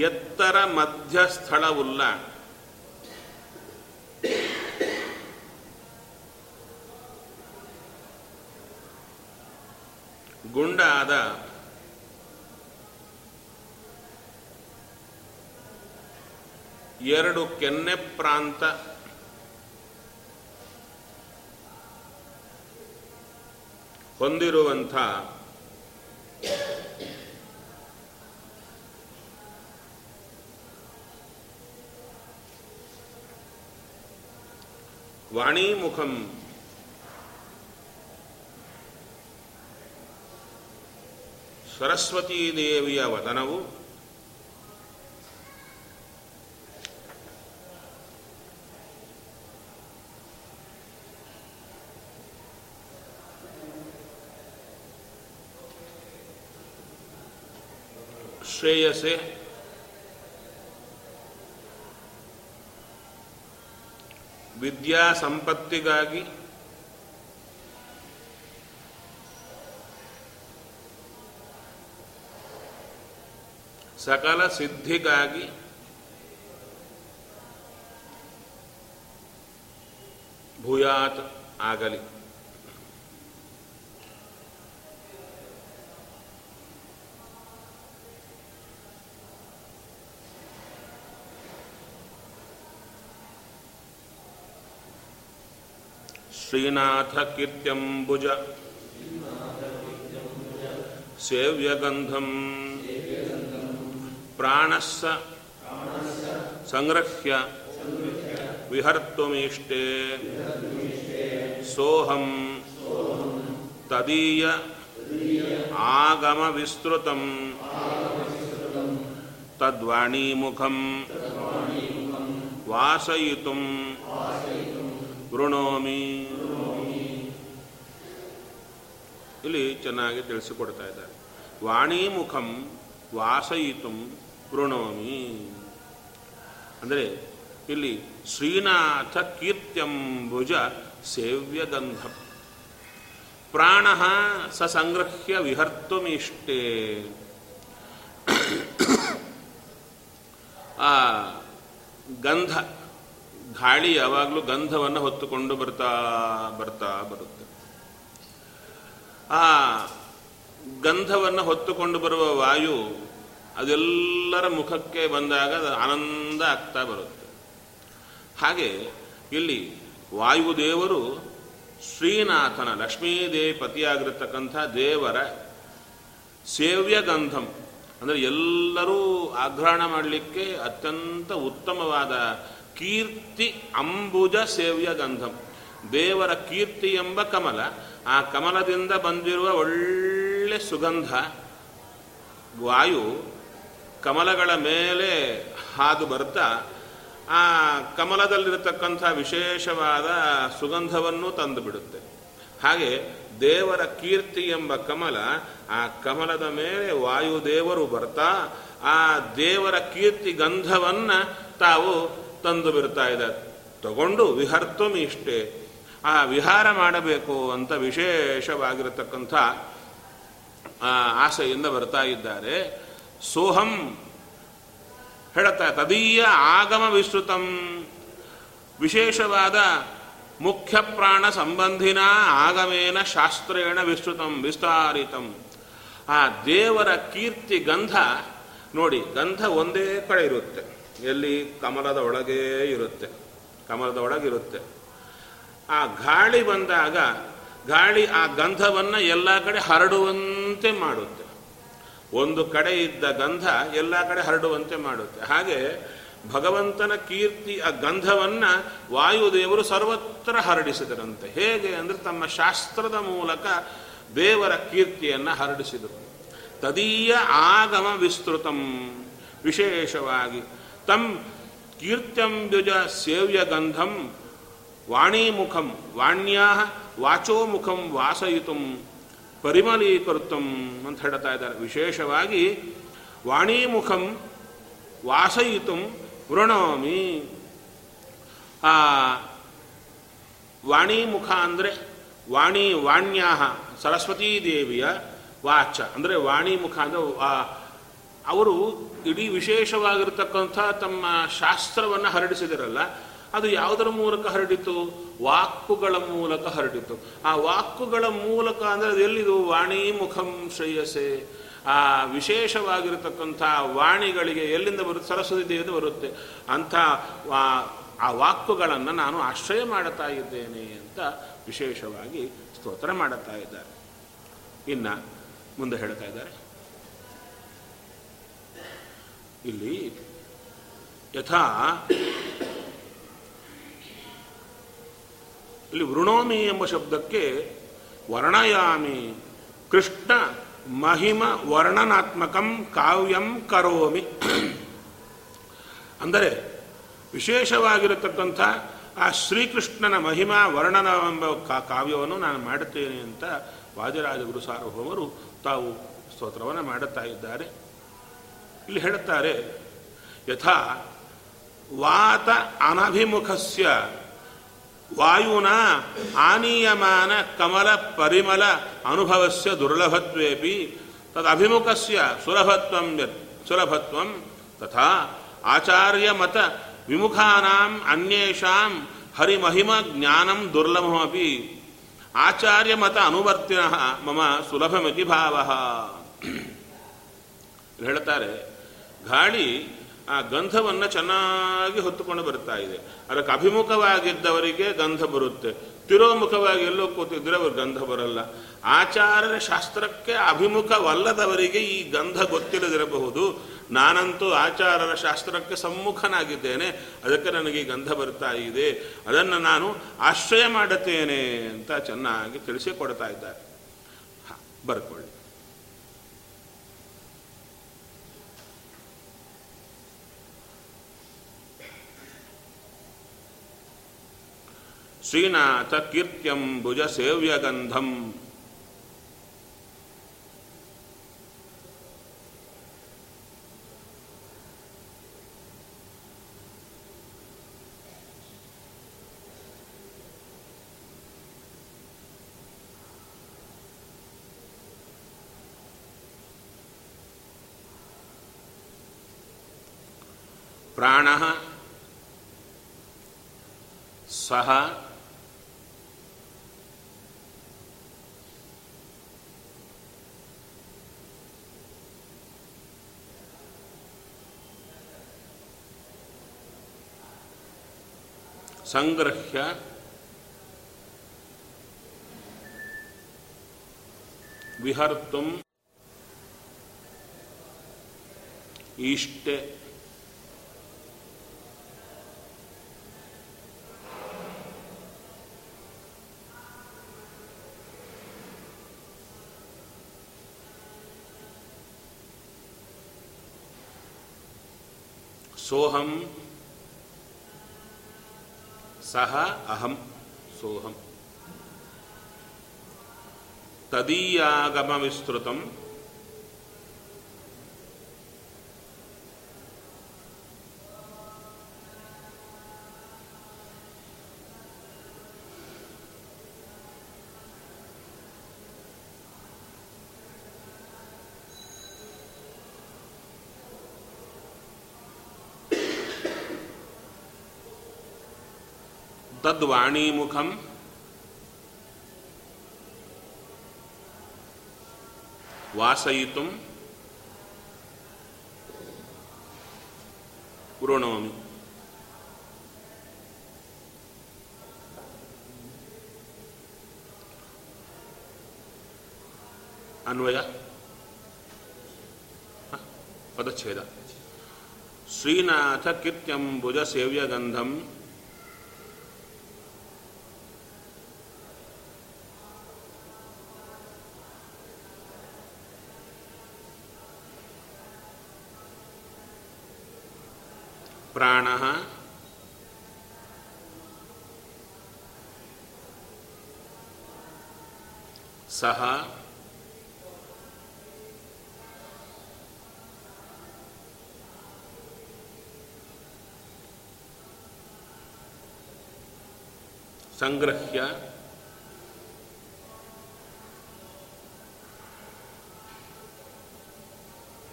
ಎತ್ತರ ಮಧ್ಯಸ್ಥಳವುಳ್ಳ ಗುಂಡಾದ ಎರಡು ಕೆನ್ನೆ ಪ್ರಾಂತ ಹೊಂದಿರುವಂಥ ವಾಣಿಮುಖಂ ಸರಸ್ವತೀ ದೇವಿಯ ವದನವು ಶ್ರೇಯಸೆ ವಿದ್ಯಾ ಸಂಪತ್ತಿಗಾಗಿ ಸಕಲ ಸಿದ್ಧಿಗಾಗಿ ಭೂಯಾತ್ ಆಗಲಿ ಶ್ರೀನಾಥ ಕೀರ್ತ್ಯಂಬುಜ ಸೇವ್ಯಗಂಧಂ ಪ್ರಾಣಸ್ಸ ಸಂಗ್ರಹ್ಯ ವಿಹರ್ತುಮೀಷ್ಟೇ ಸೋಹಂ ತದೀಯ ಆಗಮ ವಿಸ್ತೃತಂ ತದ್ವಾಣೀಮುಖಂ ಇಲ್ಲಿ ಚೆನ್ನಾಗಿ ತಿಳಿಸಿಕೊಡ್ತಾ ಇದ್ದಾರೆ. ವಾಣಿಮುಖಂ ವಾಸಯಿತು ಪ್ರಣೋಮಿ. ಅಂದರೆ ಇಲ್ಲಿ ಶ್ರೀನಾಥ ಕೀರ್ತ್ಯಂಬುಜ ಸೇವ್ಯಗಂಧ. ಪ್ರಾಣ ಸ ಸಂಗ್ರಹ್ಯ ವಿಹರ್ತುಮಿಷ್ಟೇ. ಆ ಗಂಧ ಗಾಳಿ ಯಾವಾಗಲೂ ಗಂಧವನ್ನು ಹೊತ್ತುಕೊಂಡು ಬರ್ತಾ ಬರ್ತಾ ಬರುತ್ತೆ. ಆ ಗಂಧವನ್ನು ಹೊತ್ತುಕೊಂಡು ಬರುವ ವಾಯು ಅದೆಲ್ಲರ ಮುಖಕ್ಕೆ ಬಂದಾಗ ಆನಂದ ಆಗ್ತಾ ಬರುತ್ತೆ. ಹಾಗೆ ಇಲ್ಲಿ ವಾಯುದೇವರು ಶ್ರೀನಾಥನ, ಲಕ್ಷ್ಮೀದೇವಿ ಪತಿಯಾಗಿರತಕ್ಕಂಥ ದೇವರ ಸೇವ್ಯ ಗಂಧಂ, ಅಂದರೆ ಎಲ್ಲರೂ ಆಗ್ರಹಣ ಮಾಡಲಿಕ್ಕೆ ಅತ್ಯಂತ ಉತ್ತಮವಾದ ಕೀರ್ತಿ, ಅಂಬುಜ ಸೇವ್ಯ ಗಂಧಂ. ದೇವರ ಕೀರ್ತಿ ಎಂಬ ಕಮಲ, ಆ ಕಮಲದಿಂದ ಬಂದಿರುವ ಒಳ್ಳೆ ಸುಗಂಧ, ವಾಯು ಕಮಲಗಳ ಮೇಲೆ ಹಾದು ಬರ್ತಾ, ಆ ಕಮಲದಲ್ಲಿರತಕ್ಕಂಥ ವಿಶೇಷವಾದ ಸುಗಂಧವನ್ನು ತಂದು ಬಿಡುತ್ತೆ. ಹಾಗೆ ದೇವರ ಕೀರ್ತಿ ಎಂಬ ಕಮಲ, ಆ ಕಮಲದ ಮೇಲೆ ವಾಯುದೇವರು ಬರ್ತಾ, ಆ ದೇವರ ಕೀರ್ತಿ ಗಂಧವನ್ನು ತಾವು ತಂದು ಬಿಡ್ತಾ ಇದ್ದಾರೆ. ತಗೊಂಡು ವಿಹರ್ತುಮ್ ಇಷ್ಟೇ ಆ ವಿಹಾರ ಮಾಡಬೇಕು ಅಂತ ವಿಶೇಷವಾಗಿರತಕ್ಕಂಥ ಆಸೆಯಿಂದ ಬರ್ತಾ ಇದ್ದಾರೆ. ಸೋಹಂ ಹೇಳುತ್ತಾ, ತದೀಯ ಆಗಮ ವಿಸ್ತೃತಂ ವಿಶೇಷವಾದ ಮುಖ್ಯ ಪ್ರಾಣ ಸಂಬಂಧಿನ ಆಗಮೇನ ಶಾಸ್ತ್ರೇಣ ವಿಸ್ತೃತಂ ವಿಸ್ತಾರಿತಂ. ಆ ದೇವರ ಕೀರ್ತಿ ಗಂಧ, ನೋಡಿ, ಗಂಧ ಒಂದೇ ಕಡೆ ಇರುತ್ತೆ. ಎಲ್ಲಿ? ಕಮಲದ ಒಳಗೇ ಇರುತ್ತೆ. ಕಮಲದ ಒಳಗಿರುತ್ತೆ. ಆ ಗಾಳಿ ಬಂದಾಗ, ಗಾಳಿ ಆ ಗಂಧವನ್ನು ಎಲ್ಲ ಕಡೆ ಹರಡುವಂತೆ ಮಾಡುತ್ತೆ. ಒಂದು ಕಡೆ ಇದ್ದ ಗಂಧ ಎಲ್ಲ ಕಡೆ ಹರಡುವಂತೆ ಮಾಡುತ್ತೆ. ಹಾಗೆ ಭಗವಂತನ ಕೀರ್ತಿ, ಆ ಗಂಧವನ್ನ ವಾಯುದೇವರು ಸರ್ವತ್ರ ಹರಡಿಸಿದರಂತೆ. ಹೇಗೆ ಅಂದರೆ ತಮ್ಮ ಶಾಸ್ತ್ರದ ಮೂಲಕ ದೇವರ ಕೀರ್ತಿಯನ್ನು ಹರಡಿಸಿದರು. ತದೀಯ ಆಗಮ ವಿಸ್ತೃತಂ, ವಿಶೇಷವಾಗಿ ತಂ ಕೀರ್ತ್ಯಂಬುಜ ಸೇವ್ಯ ಗಂಧಂ ವಾಣೀಮುಖಂ ವಾಣ್ಯಾ ವಾಚೋಮುಖಂ ವಾಸಯಿತು ಪರಿಮಲೀಕರ್ತಂ ಅಂತ ಹೇಳ್ತಾ ಇದ್ದಾರೆ. ವಿಶೇಷವಾಗಿ ವಾಣೀಮುಖಂ ವಾಸಯಿತು ವೃಣೋಮಿ. ಆ, ವಾಣೀಮುಖ ಅಂದರೆ ವಾಣಿ ವಾಣ್ಯಾ ಸರಸ್ವತೀ ದೇವಿಯ ವಾಚ. ಅಂದರೆ ವಾಣಿಮುಖ ಅಂದರೆ ಅವರು ಇಡೀ ವಿಶೇಷವಾಗಿರ್ತಕ್ಕಂಥ ತಮ್ಮ ಶಾಸ್ತ್ರವನ್ನು ಹರಡಿಸಿದಿರಲ್ಲ ಅದು ಯಾವುದರ ಮೂಲಕ ಹರಡಿತು? ವಾಕ್ಕುಗಳ ಮೂಲಕ ಹರಡಿತು. ಆ ವಾಕ್ಕುಗಳ ಮೂಲಕ ಅಂದರೆ ಅದು ಎಲ್ಲಿದು? ವಾಣಿ ಮುಖಂ ಶ್ರೇಯಸೆ. ಆ ವಿಶೇಷವಾಗಿರತಕ್ಕಂಥ ವಾಣಿಗಳಿಗೆ ಎಲ್ಲಿಂದ ಬರುತ್ತೆ? ಸರಸ್ವತಿ ದೇವಿಯಿಂದ ಬರುತ್ತೆ. ಅಂಥ ಆ ವಾಕ್ಕುಗಳನ್ನು ನಾನು ಆಶ್ರಯ ಮಾಡುತ್ತಾ ಇದ್ದೇನೆ ಅಂತ ವಿಶೇಷವಾಗಿ ಸ್ತೋತ್ರ ಮಾಡುತ್ತಾ ಇದ್ದಾರೆ. ಇನ್ನು ಮುಂದೆ ಹೇಳ್ತಾ ಇದ್ದಾರೆ. ಇಲ್ಲಿ ಯಥಾ ಇಲ್ಲಿ ವೃಣೋಮಿ ಎಂಬ ಶಬ್ದಕ್ಕೆ ವರ್ಣಯಾಮಿ. ಕೃಷ್ಣ ಮಹಿಮ ವರ್ಣನಾತ್ಮಕಂ ಕಾವ್ಯಂ ಕರೋಮಿ. ಅಂದರೆ ವಿಶೇಷವಾಗಿರತಕ್ಕಂಥ ಆ ಶ್ರೀಕೃಷ್ಣನ ಮಹಿಮಾ ವರ್ಣನ ಎಂಬ ಕಾವ್ಯವನ್ನು ನಾನು ಮಾಡುತ್ತೇನೆ ಅಂತ ವಾದಿರಾಜ ಗುರು ಸಾರ್ವಭೌಮರು ತಾವು ಸ್ತೋತ್ರವನ್ನು ಮಾಡುತ್ತಾ ಇದ್ದಾರೆ. ಇಲ್ಲಿ ಹೇಳುತ್ತಾರೆ, ಯಥಾ ವಾತ ಅನಭಿಮುಖಸ್ಯ ವಾಯುನ ಆನೀಯಮಾನ ಕಮಲ ಪರಿಮಲ ಅನುಭವಸ್ಯ ದುರ್ಲಭತ್ವೇಪಿ ತದಭಿಮುಖಸ್ಯ ಸುಲಭತ್ವಂ ಸುಲಭತ್ವಂ ತಥಾ ಆಚಾರ್ಯ ಮತ ವಿಮುಖಾನಾಂ ಅನ್ಯೇಷಾಂ ಹರಿಮಹಿಮ ಜ್ಞಾನಂ ದುರ್ಲಭಮಿ ಆಚಾರ್ಯ ಮತ ಅನುವರ್ತಿನ ಮಮ ಸುಲಭಮಿತಿ ಭಾವ. ಹೇಳ್ತಾರೆ ಗಾಳಿ ಆ ಗಂಧವನ್ನು ಚೆನ್ನಾಗಿ ಹೊತ್ತುಕೊಂಡು ಬರ್ತಾ ಇದೆ. ಅದಕ್ಕೆ ಅಭಿಮುಖವಾಗಿದ್ದವರಿಗೆ ಗಂಧ ಬರುತ್ತೆ. ತಿರೋಮುಖವಾಗಿ ಎಲ್ಲೋ ಕೂತಿದ್ರೆ ಅವ್ರಿಗೆ ಗಂಧ ಬರಲ್ಲ. ಆಚಾರ್ಯ ಶಾಸ್ತ್ರಕ್ಕೆ ಅಭಿಮುಖವಲ್ಲದವರಿಗೆ ಈ ಗಂಧ ಗೊತ್ತಿಲ್ಲದಿರಬಹುದು. ನಾನಂತೂ ಆಚಾರರ ಶಾಸ್ತ್ರಕ್ಕೆ ಸಮ್ಮುಖನಾಗಿದ್ದೇನೆ. ಅದಕ್ಕೆ ನನಗೆ ಈ ಗಂಧ ಬರ್ತಾ ಇದೆ. ಅದನ್ನು ನಾನು ಆಶ್ರಯ ಮಾಡುತ್ತೇನೆ ಅಂತ ಚೆನ್ನಾಗಿ ತಿಳಿಸಿಕೊಡ್ತಾ ಇದ್ದಾರೆ. ಹ, ಬರ್ಕೊಳ್ಳಿ ಶ್ರೀನಾಥ ಕೀರ್ತ್ಯಂ ಭುಜ ಸೇವ್ಯಗಂಧಂ ಪ್ರಾಣ ಸಹ ಸಂಗೃಹ್ಯ ವಿಹರ್ತುಂ ಇಷ್ಟೇ ಸೋಹಂ ಸಹ ಅಹಂ ಸೋಹಂ. ತದೀಯಾಗಮ ವಿಸ್ತೃತಂ ತದ್ವಾಣೀಮುಖಂ ವಾಸಯಿತು. ವೃಣೋಮಿ ಅನ್ವಯ? ಪದಚ್ಛೇದ. ಶ್ರೀನಾಥ ಕೀರ್ತ್ಯಂಬುಜ ಸೇವ್ಯಗಂಧಂ. ಪ್ರಾಣ ಸಹ ಸಂಗ್ರಹ್ಯ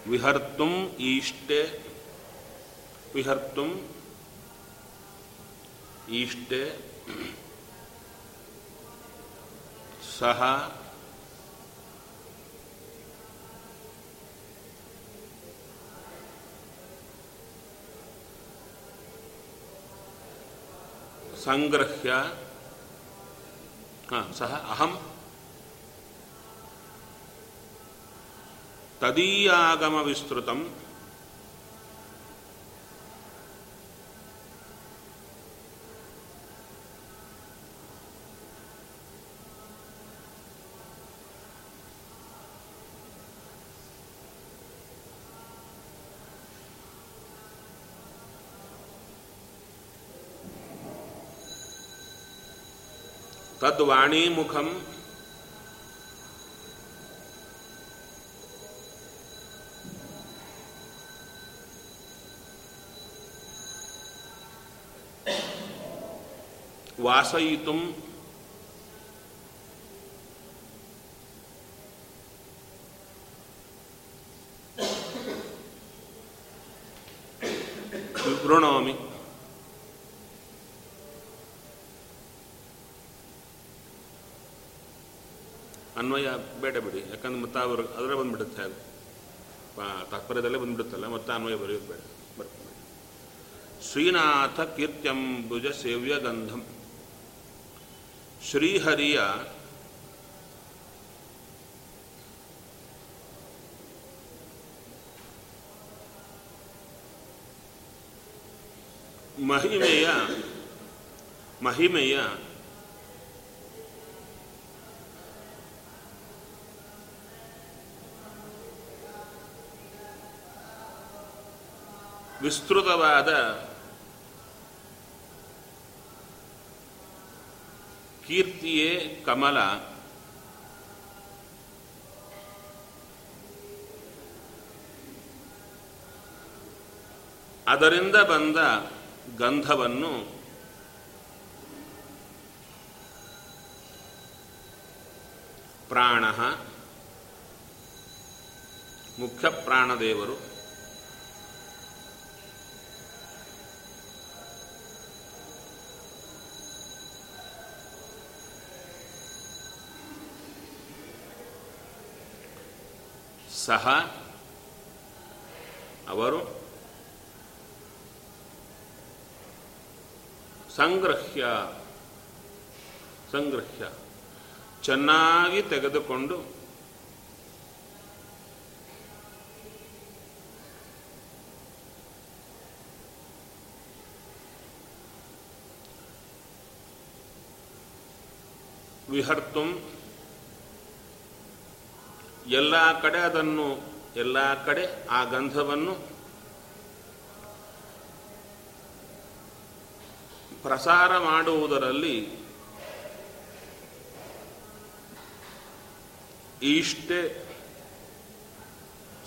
ವಿಹರ್ತುಂ ಈಷ್ಟೆ ವಿಹರ್ತುಂ ಈಷ್ಟೆ ಸಹ ಸಂಗ್ರಹ್ಯ ಹ, ಸಹ ಅಹಂ ತದೀಯಾಗಮ ವಿಸ್ತೃತಂ ತದ್ವಾಣೀಮುಖಂ ವಾಸಯಿತು ವೃಣೋಮಿ ಅನ್ವಯ ಬೇಡ ಬಿಡಿ. ಯಾಕಂದ್ರೆ ಮತ್ತೆ ಅವರು ಅದರೇ ಬಂದ್ಬಿಡುತ್ತೆ ಅದು. ತಾತ್ಪರ್ಯದಲ್ಲೇ ಬಂದ್ಬಿಡುತ್ತಲ್ಲ, ಮತ್ತೆ ಅನ್ವಯ ಬರೆಯೋದು ಬೇಡ. ಬರ್ತೀನಿ. ಶ್ರೀನಾಥ ಕೀರ್ತ್ಯಂಬುಜ ಸೇವ್ಯ ಗಂಧಂ. ಶ್ರೀಹರಿಯ ಮಹಿಮೆಯ ಮಹಿಮೆಯ ವಿಸ್ತೃತವಾದ ಕೀರ್ತಿಯೇ ಕಮಲ. ಅದರಿಂದ ಬಂದ ಗಂಧವನ್ನು ಪ್ರಾಣ ಮುಖ್ಯ ಪ್ರಾಣದೇವರು ಸಹ ಅವರು ಸಂಗ್ರಹ್ಯ ಸಂಗ್ರಹ್ಯ. ಚೆನ್ನಾಗಿ ತೆಗೆದುಕೊಂಡು ವಿಹರ್ತು ಎಲ್ಲ ಕಡೆ ಅದನ್ನು ಎಲ್ಲ ಕಡೆ ಆ ಗಂಧವನ್ನು ಪ್ರಸಾರ ಮಾಡುವುದರಲ್ಲಿ ಇಷ್ಟೇ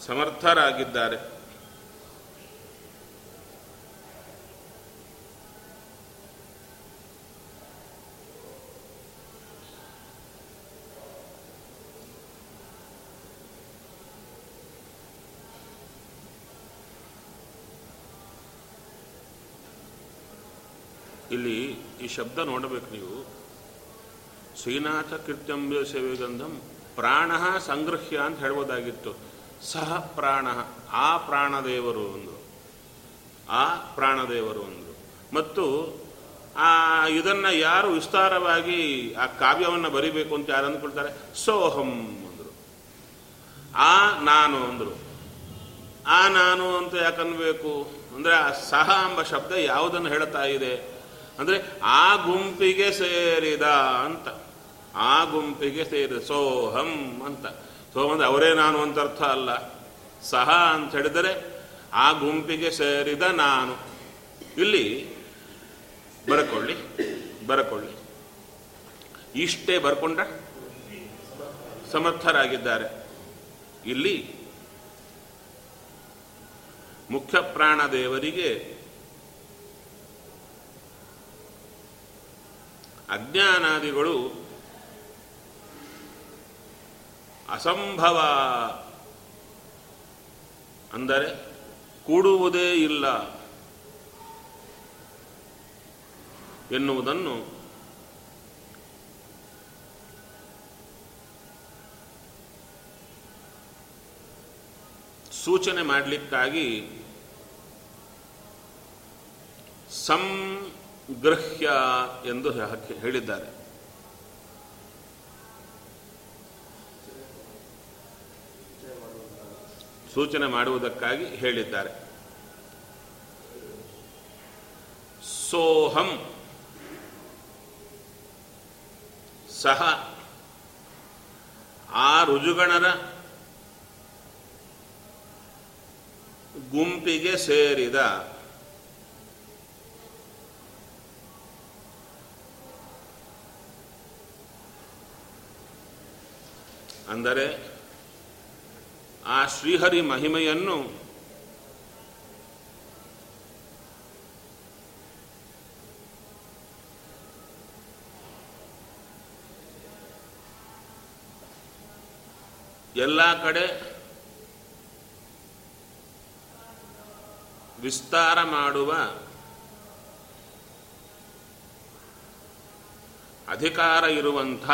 ಸಮರ್ಥರಾಗಿದ್ದಾರೆ. ಇಲ್ಲಿ ಈ ಶಬ್ದ ನೋಡಬೇಕು ನೀವು. ಶ್ರೀನಾಥ ಕೀರ್ತ್ಯಂಬ್ಯ ಸೇವೆಗಂಧಂ ಪ್ರಾಣ ಸಂಗೃಹ್ಯ ಅಂತ ಹೇಳ್ಬೋದಾಗಿತ್ತು. ಸಹ ಪ್ರಾಣ, ಆ ಪ್ರಾಣದೇವರು ಒಂದು. ಆ ಪ್ರಾಣದೇವರು ಒಂದು. ಮತ್ತು ಆ ಇದನ್ನ ಯಾರು ವಿಸ್ತಾರವಾಗಿ ಆ ಕಾವ್ಯವನ್ನು ಬರಿಬೇಕು ಅಂತ ಯಾರು ಅಂದ್ಕೊಳ್ತಾರೆ? ಸೋಹಂ ಅಂದರು. ಆ ನಾನು ಅಂದರು. ಆ ನಾನು ಅಂತ ಯಾಕನ್ಬೇಕು? ಅಂದ್ರೆ ಆ ಸಹ ಎಂಬ ಶಬ್ದ ಯಾವುದನ್ನು ಹೇಳ್ತಾ ಇದೆ? ಅಂದ್ರೆ ಆ ಗುಂಪಿಗೆ ಸೇರಿದ ಅಂತ. ಆ ಗುಂಪಿಗೆ ಸೇರಿದ ಸೋಹಂ ಅಂತ. ಸೋಹಂ ಅಂದರೆ ಅವರೇ ನಾನು ಅಂತ ಅರ್ಥ ಅಲ್ಲ. ಸಹ ಅಂತ ಹೇಳಿದರೆ ಆ ಗುಂಪಿಗೆ ಸೇರಿದ ನಾನು. ಇಲ್ಲಿ ಬರ್ಕೊಳ್ಳಿ ಬರ್ಕೊಳ್ಳಿ. ಇಷ್ಟೇ ಬರ್ಕೊಂಡ ಸಮರ್ಥರಾಗಿದ್ದಾರೆ. ಇಲ್ಲಿ ಮುಖ್ಯ ಪ್ರಾಣದೇವರಿಗೆ ಅಜ್ಞಾನಾದಿಗಳು ಅಸಂಭವ ಅಂದರೆ ಕೂಡುವುದೇ ಇಲ್ಲ ಎನ್ನುವುದನ್ನು ಸೂಚನೆ ಮಾಡಲಿಕ್ಕಾಗಿ ಸಂಗೃಹ್ಯ ಎಂದು ಹೇಳಿದ್ದಾರೆ. ಸೂಚನೆ ಮಾಡುವುದಕ್ಕಾಗಿ ಹೇಳಿದ್ದಾರೆ. ಸೋಹಂ ಸಹ ಆ ರುಜುಗಣರ ಗುಂಪಿಗೆ ಸೇರಿದ ಅಂದರೆ ಆ ಶ್ರೀಹರಿ ಮಹಿಮೆಯನ್ನು ಎಲ್ಲ ಕಡೆ ವಿಸ್ತಾರ ಮಾಡುವ ಅಧಿಕಾರ ಇರುವಂಥ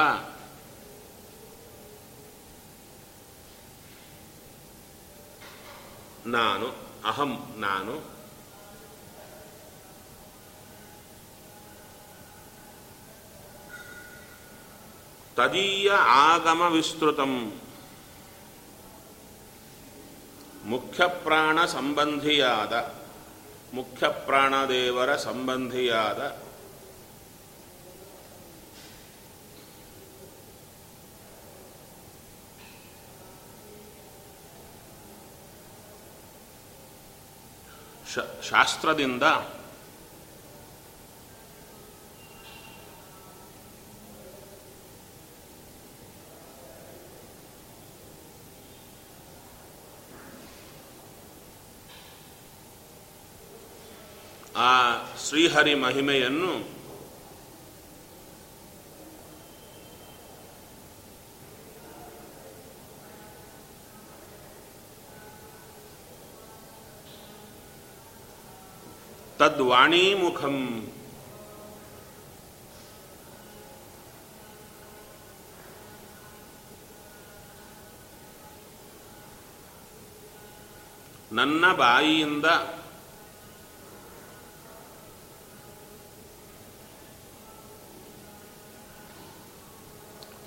ನಾನು ಅಹಂ ನಾನು. ತದೀಯ ಆಗಮ ವಿಸ್ತೃತಂ. ಮುಖ್ಯ ಪ್ರಾಣ ಸಂಬಂಧಿಯಾದ ಮುಖ್ಯ ಪ್ರಾಣದೇವರ ಸಂಬಂಧಿಯಾದ ಶ- ಶಾಸ್ತ್ರದಿಂದ ಆ ಶ್ರೀಹರಿ ಮಹಿಮೆಯನ್ನು ತದ್ವಾಣೀಮುಖಂ ನನ್ನ ಬಾಯಿಯಿಂದ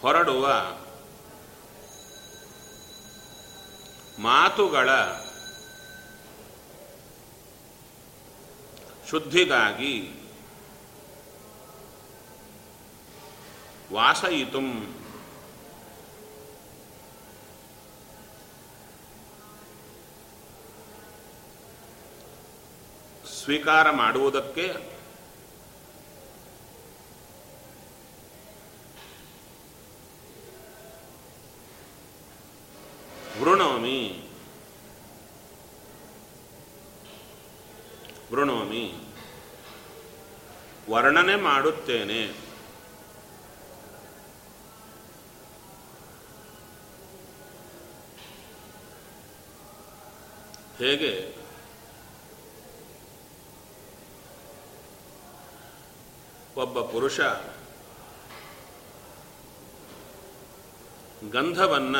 ಹೊರಡುವ ಮಾತುಗಳ ಶುದ್ಧಿಗಾಗಿ ವಾಸಯಿತು ಸ್ವೀಕಾರ ಮಾಡುವುದಕ್ಕೆ ವರ್ಣನೆ ಮಾಡುತ್ತೇನೆ. ಹೇಗೆ? ಒಬ್ಬ ಪುರುಷ ಗಂಧವನ್ನ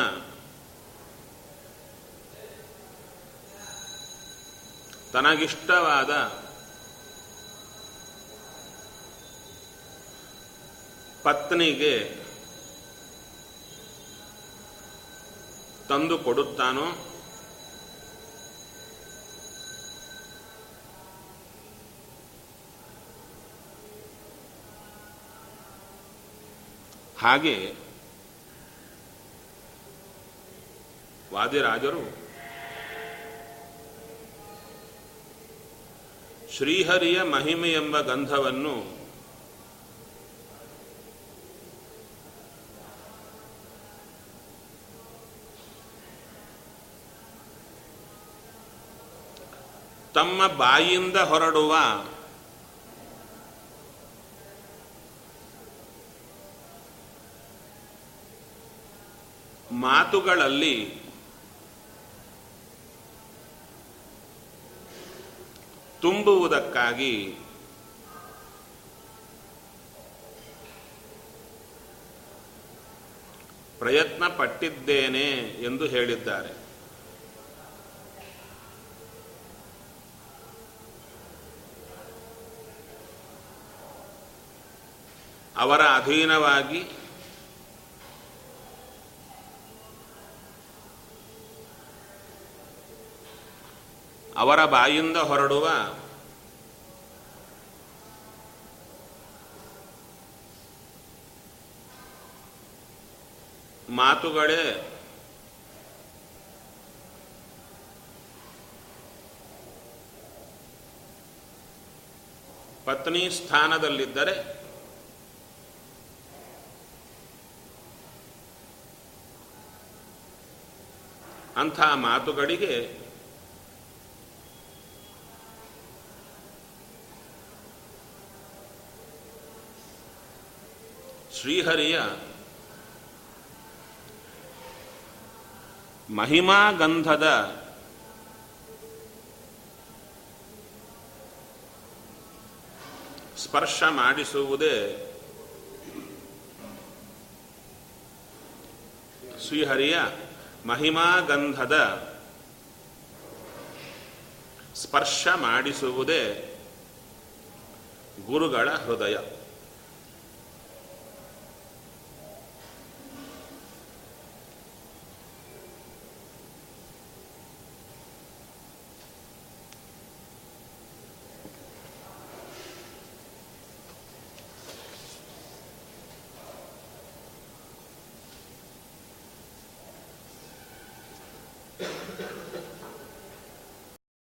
ತನಗಿಷ್ಟವಾದ ಪತ್ನಿಗೆ ತಂದು ಕೊಡುತ್ತಾನೋ? ಹಾಗೆ ವಾದಿರಾಜರು ಶ್ರೀಹರಿಯ ಮಹಿಮೆ ಎಂಬ ಗಂಧವನ್ನು ತಮ್ಮ ಬಾಯಿಂದ ಹೊರಡುವ. ಮಾತುಗಳಲ್ಲಿ ತುಂಬುವುದಕ್ಕಾಗಿ ಪ್ರಯತ್ನ ಪಟ್ಟಿದ್ದೇನೆ ಎಂದು ಹೇಳಿದ್ದಾರೆ. ಅವರ ಅಧೀನವಾಗಿ ಅವರ ಬಾಯಿಂದ ಹೊರಡುವ ಮಾತುಗಳೇ ಪತ್ನಿ ಸ್ಥಾನದಲ್ಲಿದ್ದರೆ ಅಂಥ ಮಾತುಗಳಿಗೆ ಶ್ರೀಹರಿಯ ಮಹಿಮಾ ಗಂಧದ ಸ್ಪರ್ಶ ಮಾಡಿಸುವುದೇ ಶ್ರೀಹರಿಯ ಮಹಿಮಾ ಗಂಧದ ಸ್ಪರ್ಶ ಮಾಡಿಸುವುದೇ ಗುರುಗಳ ಹೃದಯ.